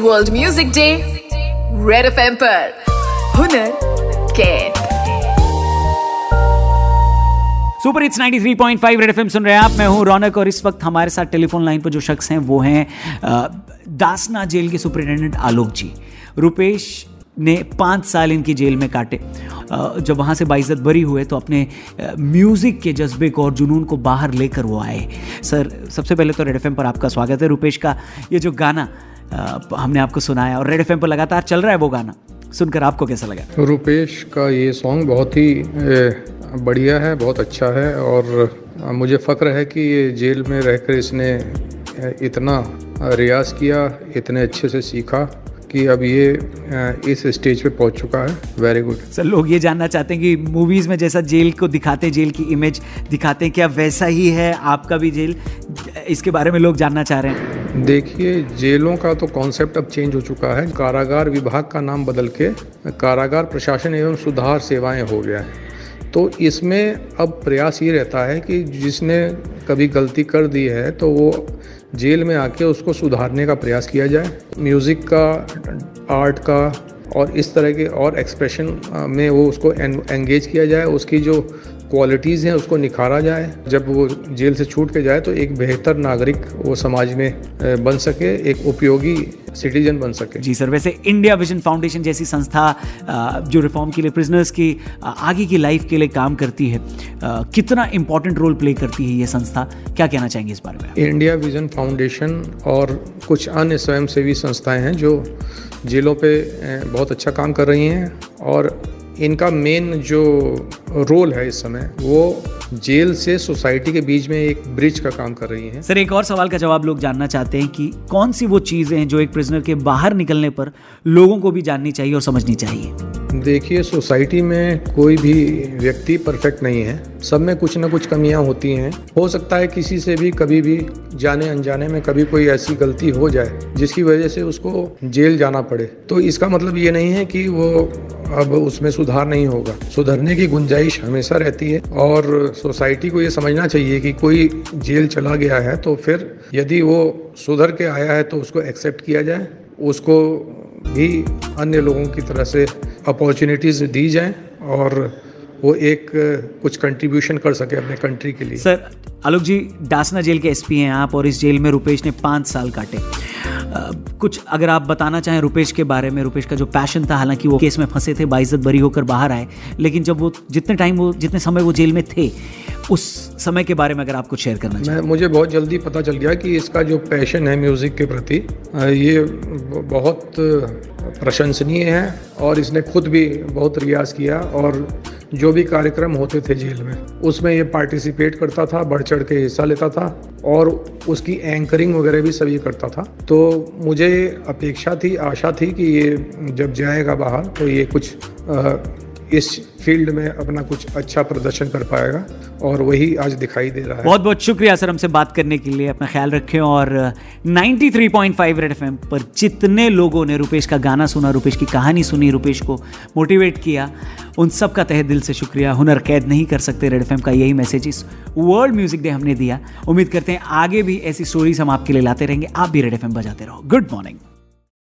World music day red F पर। हुनर कैद सुपर इट्स 93.5 रेड एफएम सुन रहे हैं आप। मैं हूँ रौनक और इस वक्त हमारे साथ टेलीफोन लाइन पर जो शख्स हैं, वो हैं दासना जेल के सुपरिटेंडेंट आलोक जी। रुपेश ने पाँच साल इनकी जेल में काटे। जब वहाँ से बाइज्जत बरी हुए तो अपने म्यूज़िक के जज्बे को और जुनून को बाहर लेकर वो आए। सर, सबसे पहले तो रेड एफएम पर आपका स्वागत है। रुपेश का ये जो गाना हमने आपको सुनाया और रेड एफएम पर लगातार चल रहा है वो गाना। सुनकर आपको कैसा लगा? रुपेश का ये सॉन्ग बहुत ही बढ़िया है बहुत अच्छा है और मुझे फ़ख्र है कि ये जेल में रहकर इसने इतना रियाज किया इतने अच्छे से सीखा कि अब ये इस स्टेज पे पहुँच चुका है। वेरी गुड सर लोग ये जानना चाहते हैं कि मूवीज़ में जैसा जेल को दिखाते हैं जेल की इमेज दिखाते हैं क्या वैसा ही है आपका भी जेल? इसके बारे में लोग जानना चाह रहे हैं। देखिए, जेलों का तो कॉन्सेप्ट अब चेंज हो चुका है। कारागार विभाग का नाम बदल के कारागार प्रशासन एवं सुधार सेवाएँ हो गया है। तो इसमें अब प्रयास ये रहता है कि जिसने कभी गलती कर दी है तो वो जेल में आके उसको सुधारने का प्रयास किया जाए। म्यूज़िक का आर्ट का और इस तरह के और एक्सप्रेशन में वो उसको एंगेज किया जाए उसकी जो क्वालिटीज़ हैं उसको निखारा जाए। जब वो जेल से छूट के जाए तो एक बेहतर नागरिक वो समाज में बन सके एक उपयोगी सिटीजन बन सके। जी सर वैसे इंडिया विजन फाउंडेशन जैसी संस्था जो रिफॉर्म के लिए प्रिजनर्स की आगे की लाइफ के लिए काम करती है कितना इंपॉर्टेंट रोल प्ले करती है ये संस्था? क्या कहना चाहेंगे इस बारे में इंडिया विजन फाउंडेशन और कुछ अन्य स्वयंसेवी संस्थाएँ हैं जो जेलों पे बहुत अच्छा काम कर रही हैं और इनका मेन जो रोल है इस समय, वो जेल से सोसाइटी के बीच में एक ब्रिज का काम कर रही हैं। सर, एक और सवाल का जवाब लोग जानना चाहते हैं कि कौन सी वो चीज़ें हैं जो एक प्रिजनर के बाहर निकलने पर लोगों को भी जाननी चाहिए और समझनी चाहिए? देखिए सोसाइटी में कोई भी व्यक्ति परफेक्ट नहीं है। सब में कुछ ना कुछ कमियाँ होती हैं। हो सकता है किसी से भी कभी भी जाने अनजाने में कभी कोई ऐसी गलती हो जाए, जिसकी वजह से उसको जेल जाना पड़े। तो इसका मतलब ये नहीं है कि वो अब उसमें सुधार नहीं होगा। सुधरने की गुंजाइश हमेशा रहती है और सोसाइटी को ये समझना चाहिए कि कोई जेल चला गया है तो फिर यदि वो सुधर के आया है तो उसको एक्सेप्ट किया जाए, उसको भी अन्य लोगों की तरह से अपॉर्चुनिटीज़ दी जाए और वो एक, कुछ कंट्रीब्यूशन कर सके अपने कंट्री के लिए। सर, आलोक जी, डासना जेल के एसपी हैं आप और इस जेल में रुपेश ने पाँच साल काटे। कुछ अगर आप बताना चाहें रुपेश के बारे में, रुपेश का जो पैशन था, हालाँकि वो केस में फंसे थे, बाइज्जत बरी होकर बाहर आए, लेकिन जब वो जितने टाइम वो, जितने समय वो जेल में थे उस समय के बारे में अगर आप कुछ शेयर करना चाहें। मैं मुझे बहुत जल्दी पता चल गया कि इसका जो पैशन है म्यूज़िक के प्रति ये बहुत प्रशंसनीय है और इसने खुद भी बहुत रियाज किया और जो भी कार्यक्रम होते थे जेल में उसमें ये पार्टिसिपेट करता था बढ़ चढ़ के हिस्सा लेता था और उसकी एंकरिंग वगैरह भी सभी करता था। तो मुझे अपेक्षा थी आशा थी कि ये जब जाएगा बाहर तो ये कुछ अ, इस फ़ील्ड में अपना कुछ अच्छा प्रदर्शन कर पाएगा और वही आज दिखाई दे रहा है। बहुत बहुत शुक्रिया सर हमसे बात करने के लिए। अपना ख्याल रखें और 93.5 रेड एफएम पर जितने लोगों ने रुपेश का गाना सुना, रुपेश की कहानी सुनी, रुपेश को मोटिवेट किया, उन सब का तहे दिल से शुक्रिया। हुनर कैद नहीं कर सकते रेड एफएम का यही मैसेज इस वर्ल्ड म्यूज़िक डे हमने दिया। उम्मीद करते हैं आगे भी ऐसी स्टोरीज हम आपके लिए लाते रहेंगे। आप भी रेड एफएम बजाते रहो। Good morning